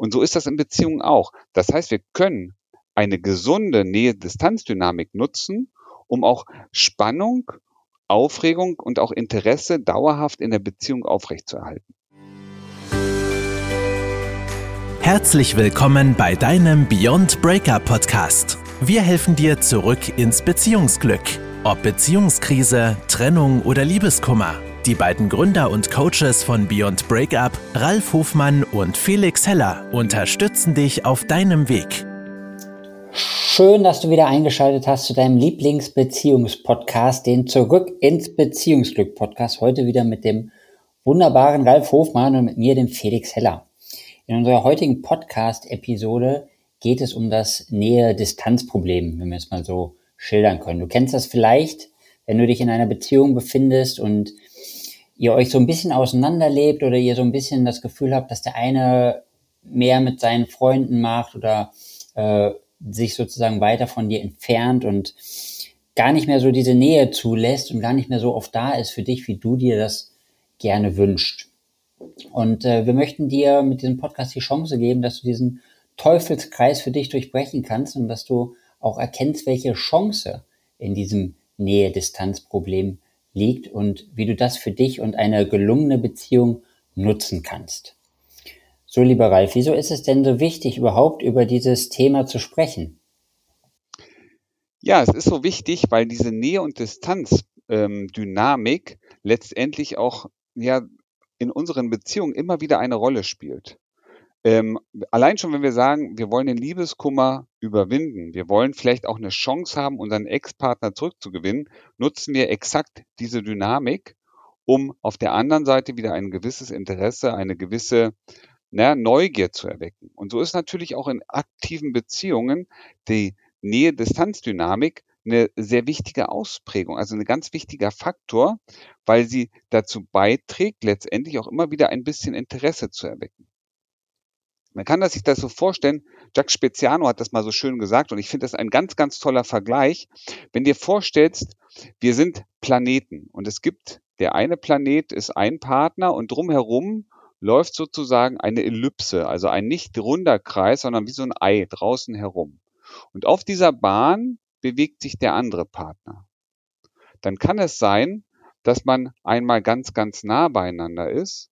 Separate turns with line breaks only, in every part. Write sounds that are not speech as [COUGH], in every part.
Und so ist das in Beziehungen auch. Das heißt, wir können eine gesunde Nähe-Distanz-Dynamik nutzen, um auch Spannung, Aufregung und auch Interesse dauerhaft in der Beziehung aufrechtzuerhalten.
Herzlich willkommen bei deinem Beyond Breakup Podcast. Wir helfen dir zurück ins Beziehungsglück. Ob Beziehungskrise, Trennung oder Liebeskummer. Die beiden Gründer und Coaches von Beyond Breakup, Ralf Hofmann und Felix Heller, unterstützen dich auf deinem Weg.
Schön, dass du wieder eingeschaltet hast zu deinem Lieblingsbeziehungspodcast, den Zurück ins Beziehungsglück Podcast. Heute wieder mit dem wunderbaren Ralf Hofmann und mit mir, dem Felix Heller. In unserer heutigen Podcast-Episode geht es um das Nähe-Distanz-Problem, wenn wir es mal so schildern können. Du kennst das vielleicht, wenn du dich in einer Beziehung befindest und ihr euch so ein bisschen auseinanderlebt oder ihr so ein bisschen das Gefühl habt, dass der eine mehr mit seinen Freunden macht oder äh, sich sozusagen weiter von dir entfernt und gar nicht mehr so diese Nähe zulässt und gar nicht mehr so oft da ist für dich, wie du dir das gerne wünscht. Und äh, wir möchten dir mit diesem Podcast die Chance geben, dass du diesen Teufelskreis für dich durchbrechen kannst und dass du auch erkennst, welche Chance in diesem Nähe-Distanz-Problem liegt und wie du das für dich und eine gelungene Beziehung nutzen kannst. So, lieber Ralf, wieso ist es denn so wichtig, überhaupt über dieses Thema zu sprechen?
Ja, es ist so wichtig, weil diese Nähe- und Distanzdynamik ähm, letztendlich auch ja in unseren Beziehungen immer wieder eine Rolle spielt. Ähm, allein schon, wenn wir sagen, wir wollen den Liebeskummer überwinden, wir wollen vielleicht auch eine Chance haben, unseren Ex-Partner zurückzugewinnen, nutzen wir exakt diese Dynamik, um auf der anderen Seite wieder ein gewisses Interesse, eine gewisse na, Neugier zu erwecken. Und so ist natürlich auch in aktiven Beziehungen die Nähe-Distanz-Dynamik eine sehr wichtige Ausprägung, also ein ganz wichtiger Faktor, weil sie dazu beiträgt, letztendlich auch immer wieder ein bisschen Interesse zu erwecken. Man kann sich das so vorstellen, Jacques Speziano hat das mal so schön gesagt und ich finde das ein ganz, ganz toller Vergleich. Wenn dir vorstellst, wir sind Planeten und es gibt, der eine Planet ist ein Partner und drumherum läuft sozusagen eine Ellipse, also ein nicht runder Kreis, sondern wie so ein Ei draußen herum. Und auf dieser Bahn bewegt sich der andere Partner. Dann kann es sein, dass man einmal ganz, ganz nah beieinander ist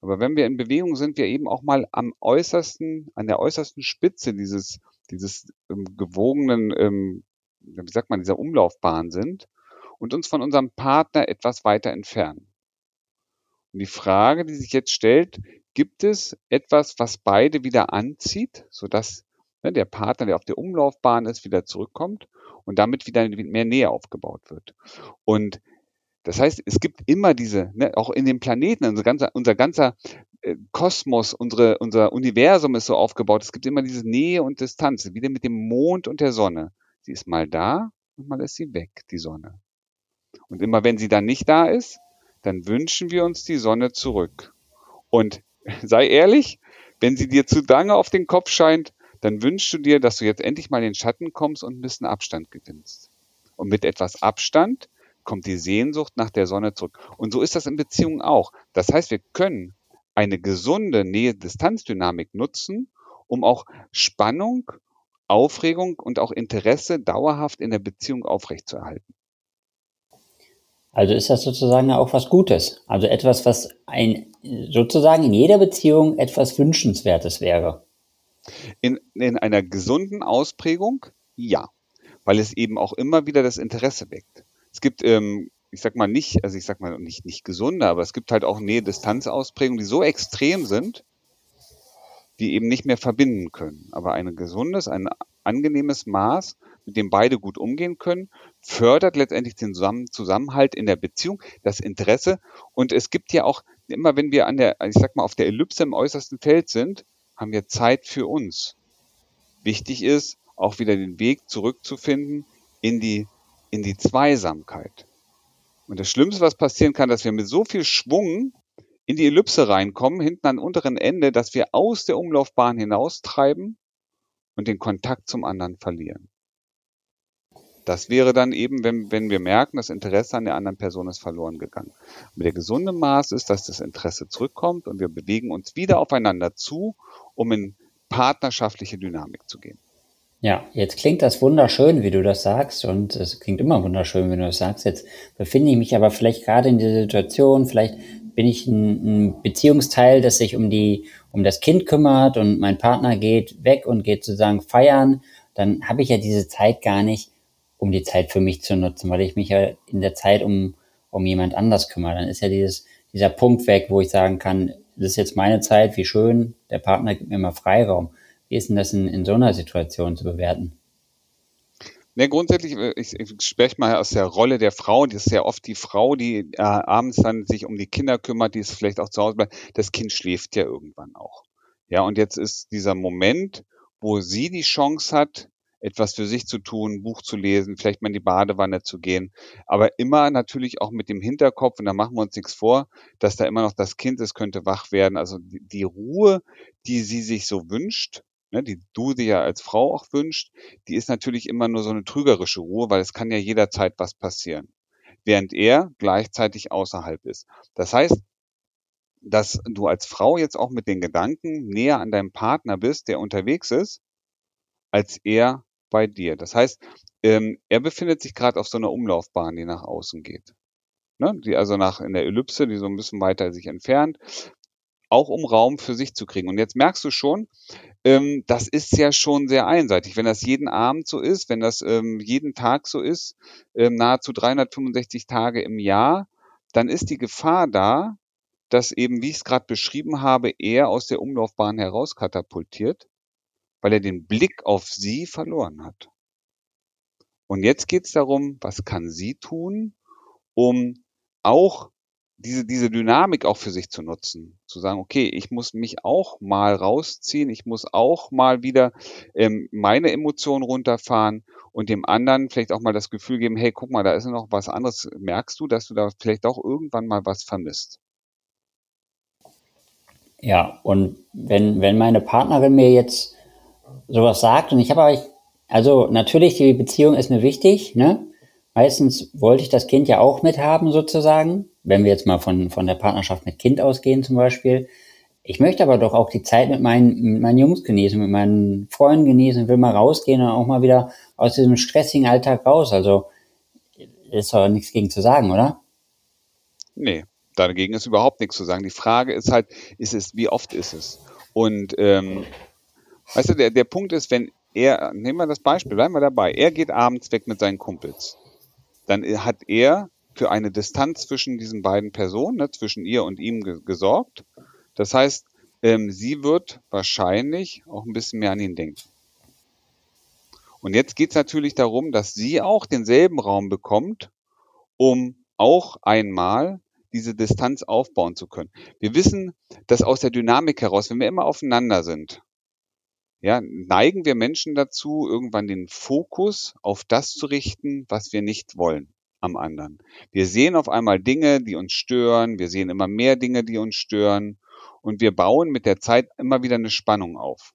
aber wenn wir in Bewegung sind, wir eben auch mal am äußersten, an der äußersten Spitze dieses, dieses ähm, gewogenen, ähm, wie sagt man, dieser Umlaufbahn sind und uns von unserem Partner etwas weiter entfernen. Und die Frage, die sich jetzt stellt, gibt es etwas, was beide wieder anzieht, sodass ne, der Partner, der auf der Umlaufbahn ist, wieder zurückkommt und damit wieder mehr Nähe aufgebaut wird. Und das heißt, es gibt immer diese, ne, auch in den Planeten, unser ganzer, unser ganzer äh, Kosmos, unsere, unser Universum ist so aufgebaut. Es gibt immer diese Nähe und Distanz, wieder mit dem Mond und der Sonne. Sie ist mal da und mal ist sie weg, die Sonne. Und immer wenn sie dann nicht da ist, dann wünschen wir uns die Sonne zurück. Und [LAUGHS] sei ehrlich, wenn sie dir zu lange auf den Kopf scheint, dann wünschst du dir, dass du jetzt endlich mal in den Schatten kommst und ein bisschen Abstand gewinnst. Und mit etwas Abstand kommt die Sehnsucht nach der Sonne zurück. Und so ist das in Beziehungen auch. Das heißt, wir können eine gesunde Nähe-Distanz-Dynamik nutzen, um auch Spannung, Aufregung und auch Interesse dauerhaft in der Beziehung aufrechtzuerhalten.
Also ist das sozusagen auch was Gutes. Also etwas, was ein, sozusagen in jeder Beziehung etwas Wünschenswertes wäre.
In, in einer gesunden Ausprägung, ja. Weil es eben auch immer wieder das Interesse weckt es gibt, ähm, ich sag mal nicht, also ich sag mal nicht, nicht gesunde, aber es gibt halt auch Nähe-Distanz-Ausprägungen, die so extrem sind, die eben nicht mehr verbinden können. Aber ein gesundes, ein angenehmes Maß, mit dem beide gut umgehen können, fördert letztendlich den Zusammenhalt in der Beziehung, das Interesse. Und es gibt ja auch, immer wenn wir an der, ich sag mal, auf der Ellipse im äußersten Feld sind, haben wir Zeit für uns. Wichtig ist, auch wieder den Weg zurückzufinden in die in die Zweisamkeit. Und das Schlimmste, was passieren kann, dass wir mit so viel Schwung in die Ellipse reinkommen, hinten am unteren Ende, dass wir aus der Umlaufbahn hinaustreiben und den Kontakt zum anderen verlieren. Das wäre dann eben, wenn, wenn wir merken, das Interesse an der anderen Person ist verloren gegangen. Und der gesunde Maß ist, dass das Interesse zurückkommt und wir bewegen uns wieder aufeinander zu, um in partnerschaftliche Dynamik zu gehen.
Ja, jetzt klingt das wunderschön, wie du das sagst, und es klingt immer wunderschön, wenn du das sagst. Jetzt befinde ich mich aber vielleicht gerade in dieser Situation, vielleicht bin ich ein, ein Beziehungsteil, das sich um die, um das Kind kümmert und mein Partner geht weg und geht sozusagen feiern, dann habe ich ja diese Zeit gar nicht, um die Zeit für mich zu nutzen, weil ich mich ja in der Zeit um, um jemand anders kümmere. Dann ist ja dieses, dieser Punkt weg, wo ich sagen kann, das ist jetzt meine Zeit, wie schön, der Partner gibt mir mal Freiraum. Wie ist denn das in, in so einer Situation zu bewerten?
Ne, grundsätzlich, äh, ich, ich spreche mal aus der Rolle der Frau. Das ist ja oft die Frau, die äh, abends dann sich um die Kinder kümmert, die ist vielleicht auch zu Hause bleibt. Das Kind schläft ja irgendwann auch. Ja, und jetzt ist dieser Moment, wo sie die Chance hat, etwas für sich zu tun, Buch zu lesen, vielleicht mal in die Badewanne zu gehen, aber immer natürlich auch mit dem Hinterkopf, und da machen wir uns nichts vor, dass da immer noch das Kind ist, könnte wach werden. Also die Ruhe, die sie sich so wünscht, ne, die du dir ja als Frau auch wünscht, die ist natürlich immer nur so eine trügerische Ruhe, weil es kann ja jederzeit was passieren. Während er gleichzeitig außerhalb ist. Das heißt, dass du als Frau jetzt auch mit den Gedanken näher an deinem Partner bist, der unterwegs ist, als er bei dir. Das heißt, ähm, er befindet sich gerade auf so einer Umlaufbahn, die nach außen geht. Ne? Die also nach in der Ellipse, die so ein bisschen weiter sich entfernt, auch um Raum für sich zu kriegen. Und jetzt merkst du schon, ähm, das ist ja schon sehr einseitig. Wenn das jeden Abend so ist, wenn das ähm, jeden Tag so ist, ähm, nahezu 365 Tage im Jahr, dann ist die Gefahr da, dass eben, wie ich es gerade beschrieben habe, er aus der Umlaufbahn herauskatapultiert weil er den Blick auf sie verloren hat. Und jetzt geht es darum, was kann sie tun, um auch diese, diese Dynamik auch für sich zu nutzen. Zu sagen, okay, ich muss mich auch mal rausziehen, ich muss auch mal wieder ähm, meine Emotionen runterfahren und dem anderen vielleicht auch mal das Gefühl geben, hey, guck mal, da ist noch was anderes. Merkst du, dass du da vielleicht auch irgendwann mal was vermisst?
Ja, und wenn, wenn meine Partnerin mir jetzt sowas sagt. Und ich habe aber, also natürlich, die Beziehung ist mir wichtig, ne? Meistens wollte ich das Kind ja auch mithaben, sozusagen. Wenn wir jetzt mal von, von der Partnerschaft mit Kind ausgehen, zum Beispiel. Ich möchte aber doch auch die Zeit mit meinen, mit meinen Jungs genießen, mit meinen Freunden genießen, will mal rausgehen und auch mal wieder aus diesem stressigen Alltag raus. Also, ist doch nichts gegen zu sagen, oder?
Nee, dagegen ist überhaupt nichts zu sagen. Die Frage ist halt, ist es, wie oft ist es? Und ähm, Weißt du, der, der Punkt ist, wenn er, nehmen wir das Beispiel, bleiben wir dabei, er geht abends weg mit seinen Kumpels. Dann hat er für eine Distanz zwischen diesen beiden Personen, ne, zwischen ihr und ihm ge gesorgt. Das heißt, ähm, sie wird wahrscheinlich auch ein bisschen mehr an ihn denken. Und jetzt geht es natürlich darum, dass sie auch denselben Raum bekommt, um auch einmal diese Distanz aufbauen zu können. Wir wissen, dass aus der Dynamik heraus, wenn wir immer aufeinander sind, ja, neigen wir Menschen dazu, irgendwann den Fokus auf das zu richten, was wir nicht wollen am anderen. Wir sehen auf einmal Dinge, die uns stören, wir sehen immer mehr Dinge, die uns stören und wir bauen mit der Zeit immer wieder eine Spannung auf.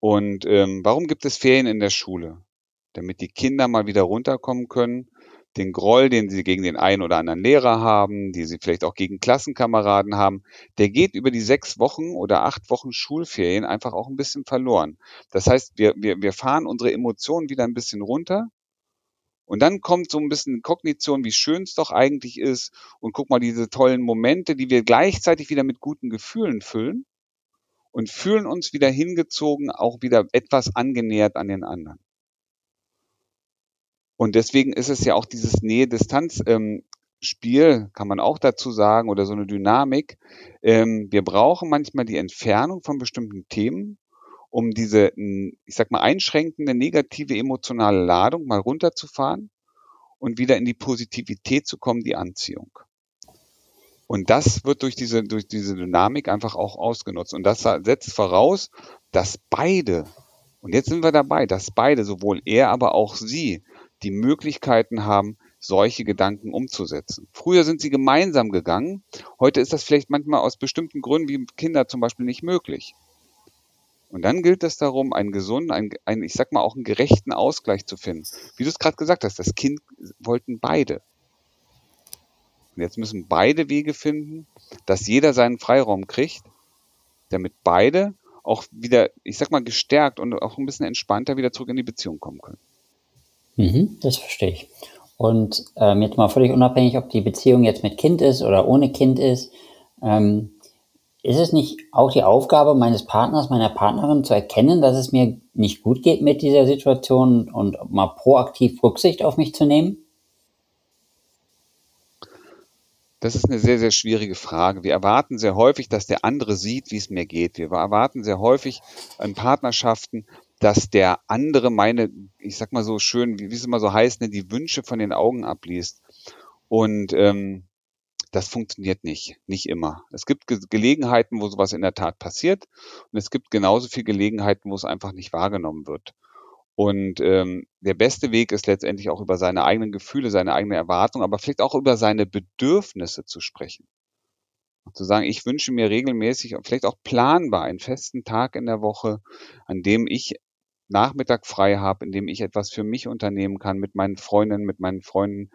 Und ähm, warum gibt es Ferien in der Schule? Damit die Kinder mal wieder runterkommen können den Groll, den sie gegen den einen oder anderen Lehrer haben, die sie vielleicht auch gegen Klassenkameraden haben, der geht über die sechs Wochen oder acht Wochen Schulferien einfach auch ein bisschen verloren. Das heißt, wir, wir, wir fahren unsere Emotionen wieder ein bisschen runter und dann kommt so ein bisschen Kognition, wie schön es doch eigentlich ist und guck mal diese tollen Momente, die wir gleichzeitig wieder mit guten Gefühlen füllen und fühlen uns wieder hingezogen, auch wieder etwas angenähert an den anderen. Und deswegen ist es ja auch dieses Nähe-Distanz-Spiel, ähm, kann man auch dazu sagen, oder so eine Dynamik. Ähm, wir brauchen manchmal die Entfernung von bestimmten Themen, um diese, ich sag mal, einschränkende negative emotionale Ladung mal runterzufahren und wieder in die Positivität zu kommen, die Anziehung. Und das wird durch diese, durch diese Dynamik einfach auch ausgenutzt. Und das setzt voraus, dass beide, und jetzt sind wir dabei, dass beide, sowohl er, aber auch sie, die Möglichkeiten haben, solche Gedanken umzusetzen. Früher sind sie gemeinsam gegangen. Heute ist das vielleicht manchmal aus bestimmten Gründen wie Kinder zum Beispiel nicht möglich. Und dann gilt es darum, einen gesunden, einen, einen, ich sag mal auch einen gerechten Ausgleich zu finden. Wie du es gerade gesagt hast, das Kind wollten beide. Und jetzt müssen beide Wege finden, dass jeder seinen Freiraum kriegt, damit beide auch wieder, ich sag mal, gestärkt und auch ein bisschen entspannter wieder zurück in die Beziehung kommen können.
Mhm, das verstehe ich. Und ähm, jetzt mal völlig unabhängig, ob die Beziehung jetzt mit Kind ist oder ohne Kind ist, ähm, ist es nicht auch die Aufgabe meines Partners, meiner Partnerin zu erkennen, dass es mir nicht gut geht mit dieser Situation und mal proaktiv Rücksicht auf mich zu nehmen?
Das ist eine sehr, sehr schwierige Frage. Wir erwarten sehr häufig, dass der andere sieht, wie es mir geht. Wir erwarten sehr häufig in Partnerschaften, dass der andere meine, ich sag mal so schön, wie, wie es immer so heißt, ne, die Wünsche von den Augen abliest. Und ähm, das funktioniert nicht, nicht immer. Es gibt Ge Gelegenheiten, wo sowas in der Tat passiert und es gibt genauso viele Gelegenheiten, wo es einfach nicht wahrgenommen wird. Und ähm, der beste Weg ist letztendlich auch über seine eigenen Gefühle, seine eigene Erwartung, aber vielleicht auch über seine Bedürfnisse zu sprechen. Und zu sagen, ich wünsche mir regelmäßig, vielleicht auch planbar, einen festen Tag in der Woche, an dem ich Nachmittag frei habe, in dem ich etwas für mich unternehmen kann mit meinen Freundinnen, mit meinen Freunden,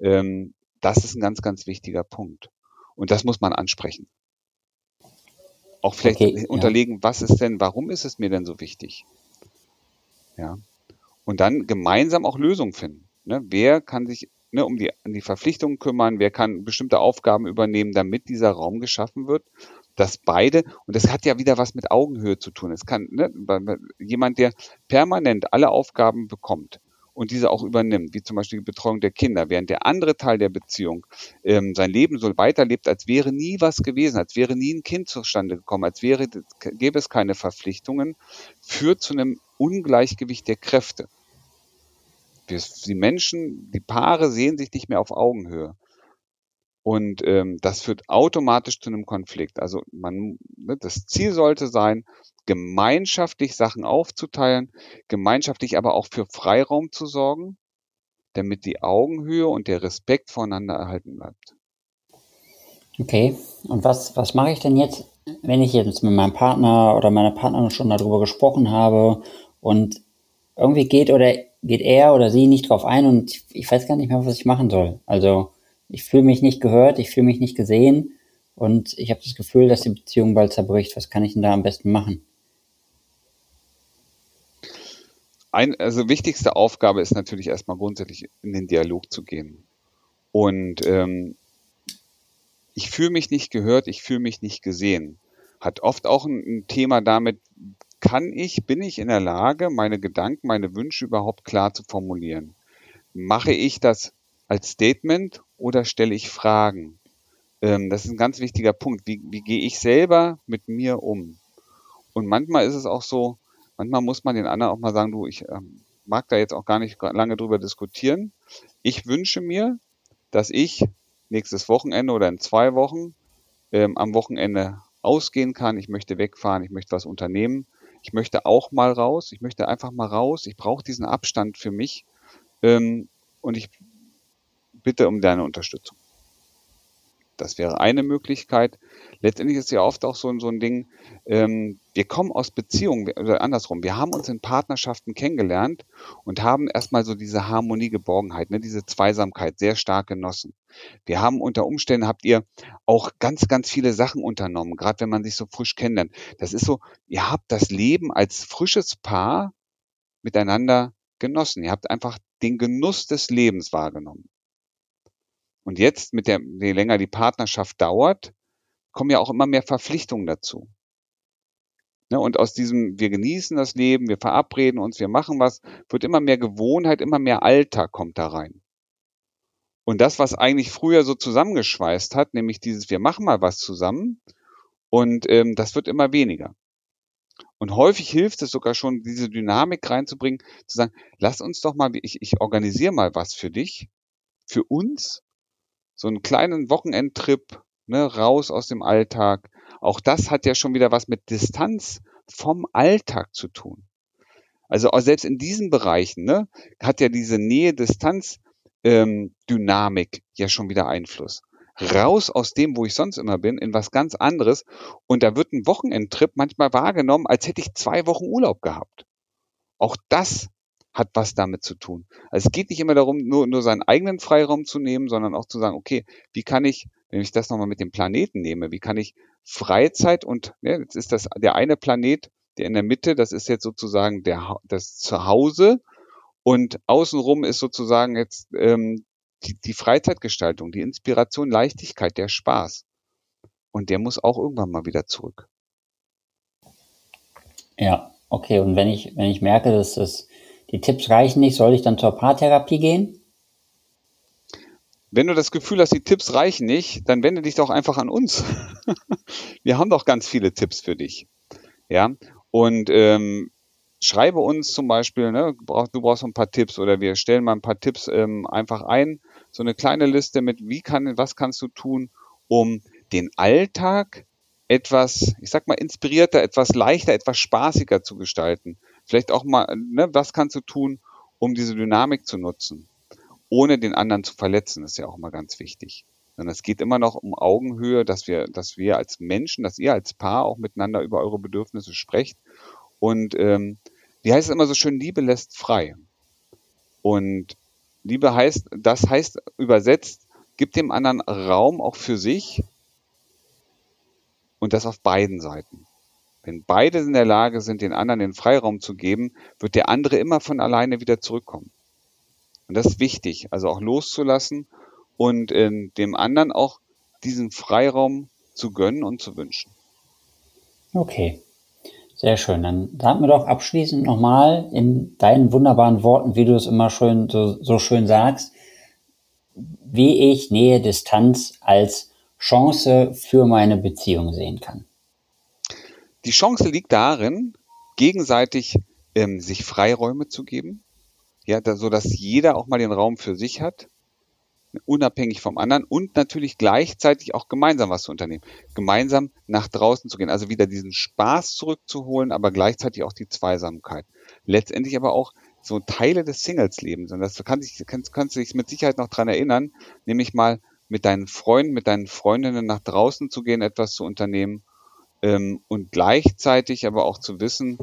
ähm, das ist ein ganz, ganz wichtiger Punkt. Und das muss man ansprechen. Auch vielleicht okay, unterlegen, ja. was ist denn, warum ist es mir denn so wichtig? Ja. Und dann gemeinsam auch Lösungen finden. Ne? Wer kann sich ne, um die, um die Verpflichtungen kümmern? Wer kann bestimmte Aufgaben übernehmen, damit dieser Raum geschaffen wird? Dass beide, und das hat ja wieder was mit Augenhöhe zu tun. Es kann ne, jemand, der permanent alle Aufgaben bekommt, und diese auch übernimmt, wie zum Beispiel die Betreuung der Kinder, während der andere Teil der Beziehung ähm, sein Leben so weiterlebt, als wäre nie was gewesen, als wäre nie ein Kind zustande gekommen, als wäre, gäbe es keine Verpflichtungen, führt zu einem Ungleichgewicht der Kräfte. Die Menschen, die Paare sehen sich nicht mehr auf Augenhöhe. Und ähm, das führt automatisch zu einem Konflikt. Also man, ne, das Ziel sollte sein, gemeinschaftlich Sachen aufzuteilen, gemeinschaftlich aber auch für Freiraum zu sorgen, damit die Augenhöhe und der Respekt voneinander erhalten bleibt.
Okay, und was, was mache ich denn jetzt, wenn ich jetzt mit meinem Partner oder meiner Partnerin schon darüber gesprochen habe und irgendwie geht oder geht er oder sie nicht drauf ein und ich weiß gar nicht mehr, was ich machen soll. Also ich fühle mich nicht gehört, ich fühle mich nicht gesehen und ich habe das Gefühl, dass die Beziehung bald zerbricht. Was kann ich denn da am besten machen?
Ein, also wichtigste Aufgabe ist natürlich erstmal grundsätzlich in den Dialog zu gehen. Und ähm, ich fühle mich nicht gehört, ich fühle mich nicht gesehen. Hat oft auch ein, ein Thema damit, kann ich, bin ich in der Lage, meine Gedanken, meine Wünsche überhaupt klar zu formulieren? Mache ich das als Statement oder stelle ich Fragen? Ähm, das ist ein ganz wichtiger Punkt. Wie, wie gehe ich selber mit mir um? Und manchmal ist es auch so, manchmal muss man den anderen auch mal sagen, du, ich ähm, mag da jetzt auch gar nicht lange drüber diskutieren. Ich wünsche mir, dass ich nächstes Wochenende oder in zwei Wochen ähm, am Wochenende ausgehen kann. Ich möchte wegfahren, ich möchte was unternehmen. Ich möchte auch mal raus. Ich möchte einfach mal raus. Ich brauche diesen Abstand für mich. Ähm, und ich bitte um deine Unterstützung. Das wäre eine Möglichkeit. Letztendlich ist ja oft auch so, so ein Ding, ähm, wir kommen aus Beziehungen, oder andersrum, wir haben uns in Partnerschaften kennengelernt und haben erstmal so diese Harmonie, Geborgenheit, ne, diese Zweisamkeit sehr stark genossen. Wir haben unter Umständen, habt ihr auch ganz, ganz viele Sachen unternommen, gerade wenn man sich so frisch kennenlernt. Das ist so, ihr habt das Leben als frisches Paar miteinander genossen. Ihr habt einfach den Genuss des Lebens wahrgenommen. Und jetzt, mit der, je länger die Partnerschaft dauert, kommen ja auch immer mehr Verpflichtungen dazu. Ne, und aus diesem, wir genießen das Leben, wir verabreden uns, wir machen was, wird immer mehr Gewohnheit, immer mehr Alltag kommt da rein. Und das, was eigentlich früher so zusammengeschweißt hat, nämlich dieses, wir machen mal was zusammen, und ähm, das wird immer weniger. Und häufig hilft es sogar schon, diese Dynamik reinzubringen, zu sagen, lass uns doch mal, ich, ich organisiere mal was für dich, für uns, so einen kleinen Wochenendtrip ne, raus aus dem Alltag. Auch das hat ja schon wieder was mit Distanz vom Alltag zu tun. Also selbst in diesen Bereichen ne, hat ja diese Nähe-Distanz-Dynamik ähm, ja schon wieder Einfluss. raus aus dem, wo ich sonst immer bin, in was ganz anderes. Und da wird ein Wochenendtrip manchmal wahrgenommen, als hätte ich zwei Wochen Urlaub gehabt. Auch das hat was damit zu tun. Also es geht nicht immer darum, nur, nur seinen eigenen Freiraum zu nehmen, sondern auch zu sagen, okay, wie kann ich, wenn ich das nochmal mit dem Planeten nehme, wie kann ich Freizeit und, ja, jetzt ist das der eine Planet, der in der Mitte, das ist jetzt sozusagen der, das Zuhause und außenrum ist sozusagen jetzt ähm, die, die Freizeitgestaltung, die Inspiration, Leichtigkeit, der Spaß. Und der muss auch irgendwann mal wieder zurück.
Ja, okay. Und wenn ich, wenn ich merke, dass es, die Tipps reichen nicht, soll ich dann zur Paartherapie gehen?
Wenn du das Gefühl hast, die Tipps reichen nicht, dann wende dich doch einfach an uns. [LAUGHS] Wir haben doch ganz viele Tipps für dich. Ja. Und ähm, schreibe uns zum Beispiel, ne, du brauchst ein paar Tipps oder wir stellen mal ein paar Tipps ähm, einfach ein. So eine kleine Liste mit, wie kann, was kannst du tun, um den Alltag etwas, ich sag mal, inspirierter, etwas leichter, etwas spaßiger zu gestalten. Vielleicht auch mal, ne, was kannst du tun, um diese Dynamik zu nutzen, ohne den anderen zu verletzen, ist ja auch mal ganz wichtig. Denn es geht immer noch um Augenhöhe, dass wir, dass wir als Menschen, dass ihr als Paar auch miteinander über eure Bedürfnisse sprecht. Und ähm, wie heißt es immer so schön, Liebe lässt frei. Und Liebe heißt, das heißt übersetzt, gibt dem anderen Raum auch für sich und das auf beiden Seiten. Wenn beide in der Lage sind, den anderen den Freiraum zu geben, wird der andere immer von alleine wieder zurückkommen. Und das ist wichtig, also auch loszulassen und äh, dem anderen auch diesen Freiraum zu gönnen und zu wünschen.
Okay, sehr schön. Dann sag mir doch abschließend nochmal in deinen wunderbaren Worten, wie du es immer schön, so, so schön sagst, wie ich Nähe, Distanz als Chance für meine Beziehung sehen kann.
Die Chance liegt darin, gegenseitig ähm, sich Freiräume zu geben, ja, da, so dass jeder auch mal den Raum für sich hat, unabhängig vom anderen und natürlich gleichzeitig auch gemeinsam was zu unternehmen, gemeinsam nach draußen zu gehen, also wieder diesen Spaß zurückzuholen, aber gleichzeitig auch die Zweisamkeit. Letztendlich aber auch so Teile des Singles-Lebens. Und das kann sich, kannst, kannst du dich mit Sicherheit noch dran erinnern, nämlich mal mit deinen Freunden, mit deinen Freundinnen nach draußen zu gehen, etwas zu unternehmen ähm, und gleichzeitig aber auch zu wissen,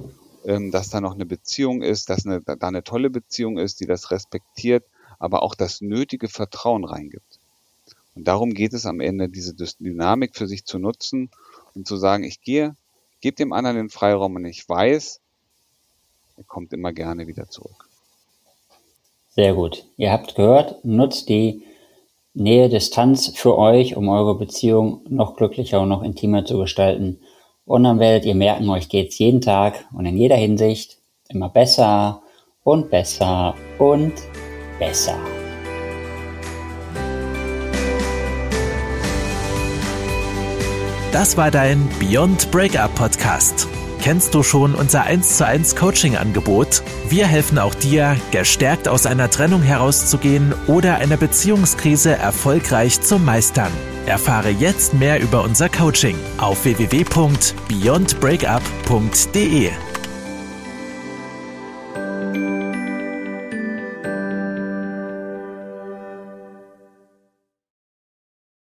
ähm, dass da noch eine Beziehung ist, dass eine, da eine tolle Beziehung ist, die das respektiert, aber auch das nötige Vertrauen reingibt. Und darum geht es am Ende, diese Dynamik für sich zu nutzen und zu sagen, ich gehe, gebe dem anderen den Freiraum und ich weiß, er kommt immer gerne wieder zurück.
Sehr gut. Ihr habt gehört, nutzt die Nähe, Distanz für euch, um eure Beziehung noch glücklicher und noch intimer zu gestalten. Und dann werdet ihr merken, euch geht's jeden Tag und in jeder Hinsicht immer besser und besser und besser.
Das war dein Beyond Breakup Podcast. Kennst du schon unser 1 zu 1 Coaching Angebot? Wir helfen auch dir, gestärkt aus einer Trennung herauszugehen oder eine Beziehungskrise erfolgreich zu meistern. Erfahre jetzt mehr über unser Coaching auf www.beyondbreakup.de.